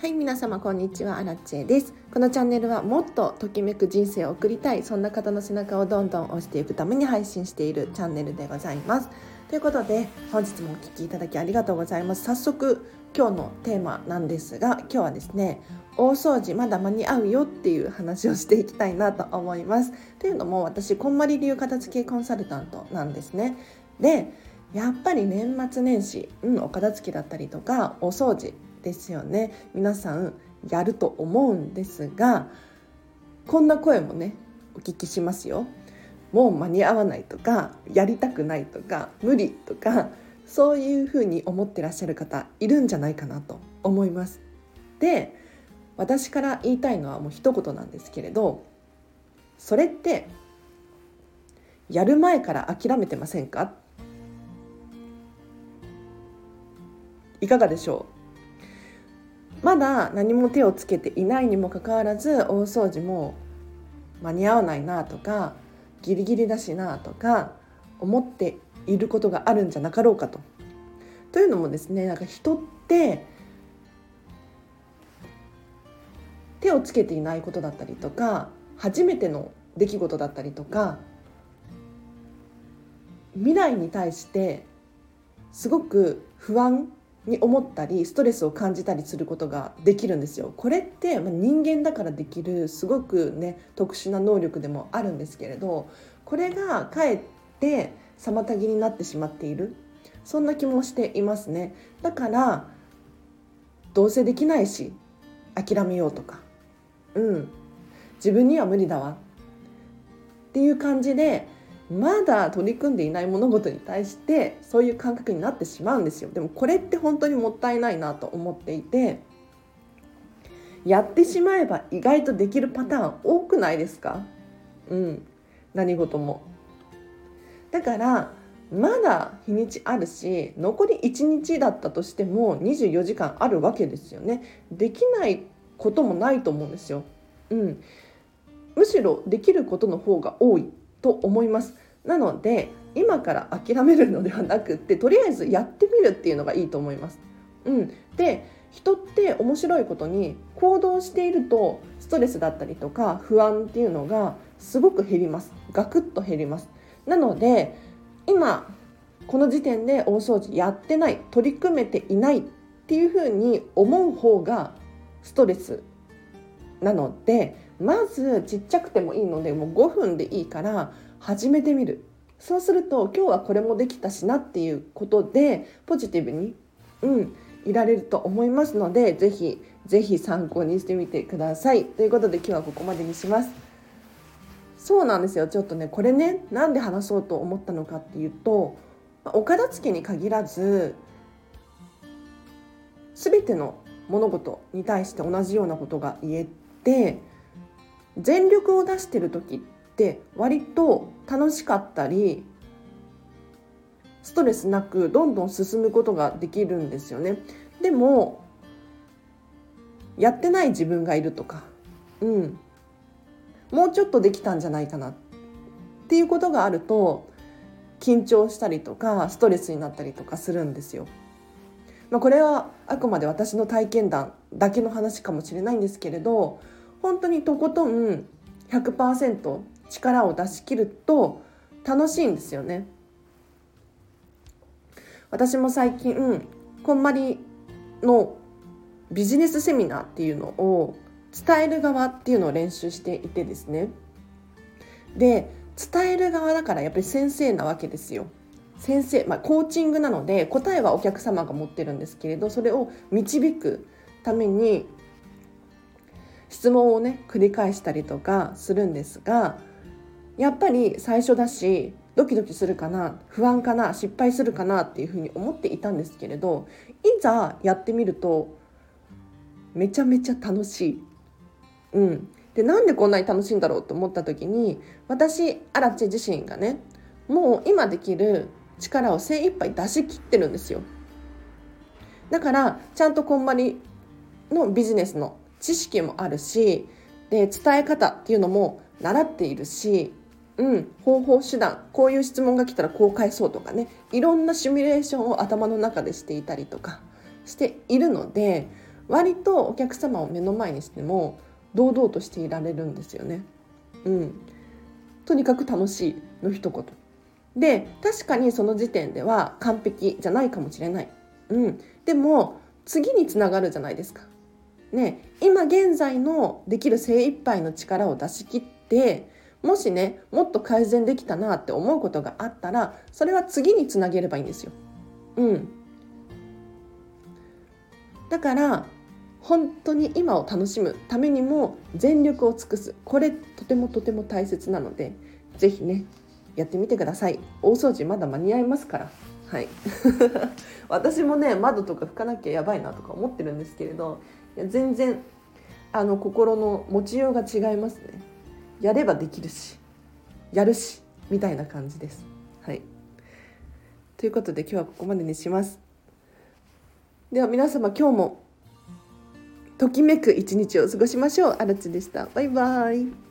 はい皆様こんにちは。アラチェです。このチャンネルはもっとときめく人生を送りたい。そんな方の背中をどんどん押していくために配信しているチャンネルでございます。ということで本日もお聴きいただきありがとうございます。早速今日のテーマなんですが今日はですね大掃除まだ間に合うよっていう話をしていきたいなと思います。というのも私こんまり流片付けコンサルタントなんですね。でやっぱり年末年始、うん、お片付けだったりとかお掃除ですよね。皆さんやると思うんですがこんな声もねお聞きしますよ。もう間に合わないとかやりたくないとか無理とかそういうふうに思ってらっしゃる方いるんじゃないかなと思います。で私から言いたいのはもう一言なんですけれどそれってやる前から諦めてませんか？いかがでしょう？まだ何も手をつけていないにもかかわらず大掃除も間に合わないなとかギリギリだしなとか思っていることがあるんじゃなかろうかと。というのもですねなんか人って手をつけていないことだったりとか初めての出来事だったりとか未来に対してすごく不安に思ったりストレスを感じたりすることができるんですよ。これって人間だからできるすごくね特殊な能力でもあるんですけれどこれがかえって妨げになってしまっているそんな気もしていますね。だからどうせできないし諦めようとかうん自分には無理だわっていう感じでまだ取り組んでいない物事に対してそういう感覚になってしまうんですよ。でもこれって本当にもったいないなと思っていてやってしまえば意外とできるパターン多くないですか？うん。何事も。だからまだ日にちあるし残り1日だったとしても24時間あるわけですよね。できないこともないと思うんですよ。うん。むしろできることの方が多い。と思います。なので今から諦めるのではなくってとりあえずやってみるっていうのがいいと思います。うん、で人って面白いことに行動しているとストレスだったりとか不安っていうのがすごく減ります。ガクッと減ります。なので今この時点で大掃除やってない取り組めていないっていうふうに思う方がストレスなのでまずちっちゃくてもいいのでもう5分でいいから始めてみる。そうすると今日はこれもできたしなっていうことでポジティブに、うん、いられると思いますのでぜひぜひ参考にしてみてください。ということで今日はここまでにします。そうなんですよ。ちょっとねこれねなんで話そうと思ったのかっていうとお片付けに限らず全ての物事に対して同じようなことが言えて全力を出してる時って割と楽しかったりストレスなくどんどん進むことができるんですよね。でもやってない自分がいるとか、うん、もうちょっとできたんじゃないかなっていうことがあると緊張したりとかストレスになったりとかするんですよ。まあ、これはあくまで私の体験談だけの話かもしれないんですけれど本当にとことん100%力を出し切ると楽しいんですよね。私も最近こんまりのビジネスセミナーっていうのを伝える側っていうのを練習していてですねで伝える側だからやっぱり先生なわけですよ先生、まあ、コーチングなので答えはお客様が持ってるんですけれどそれを導くために質問をね繰り返したりとかするんですがやっぱり最初だしドキドキするかな不安かな失敗するかなっていうふうに思っていたんですけれどいざやってみるとめちゃめちゃ楽しい。うん、でなんでこんなに楽しいんだろうと思った時に私アラチェ自身がねもう今できる力を精一杯出し切ってるんですよだからちゃんとこんまりのビジネスの知識もあるしで伝え方っていうのも習っているし、うん、方法手段こういう質問が来たらこう返そうとかねいろんなシミュレーションを頭の中でしていたりとかしているので割とお客様を目の前にしても堂々としていられるんですよね。うん、とにかく楽しいの一言で確かにその時点では完璧じゃないかもしれない、うん、でも次につながるじゃないですか。ね、今現在のできる精一杯の力を出し切ってもしねもっと改善できたなって思うことがあったらそれは次につなげればいいんですよ。うん、だから本当に今を楽しむためにも全力を尽くす。これとてもとても大切なので是非ねやってみてください。大掃除まだ間に合いますから。はい。私もね窓とか拭かなきゃやばいなとか思ってるんですけれどいや全然あの心の持ちようが違いますね。やればできるしやるしみたいな感じです。はい。ということで今日はここまでにします。では皆様今日もときめく一日を過ごしましょう。アルチでした。バイバーイ。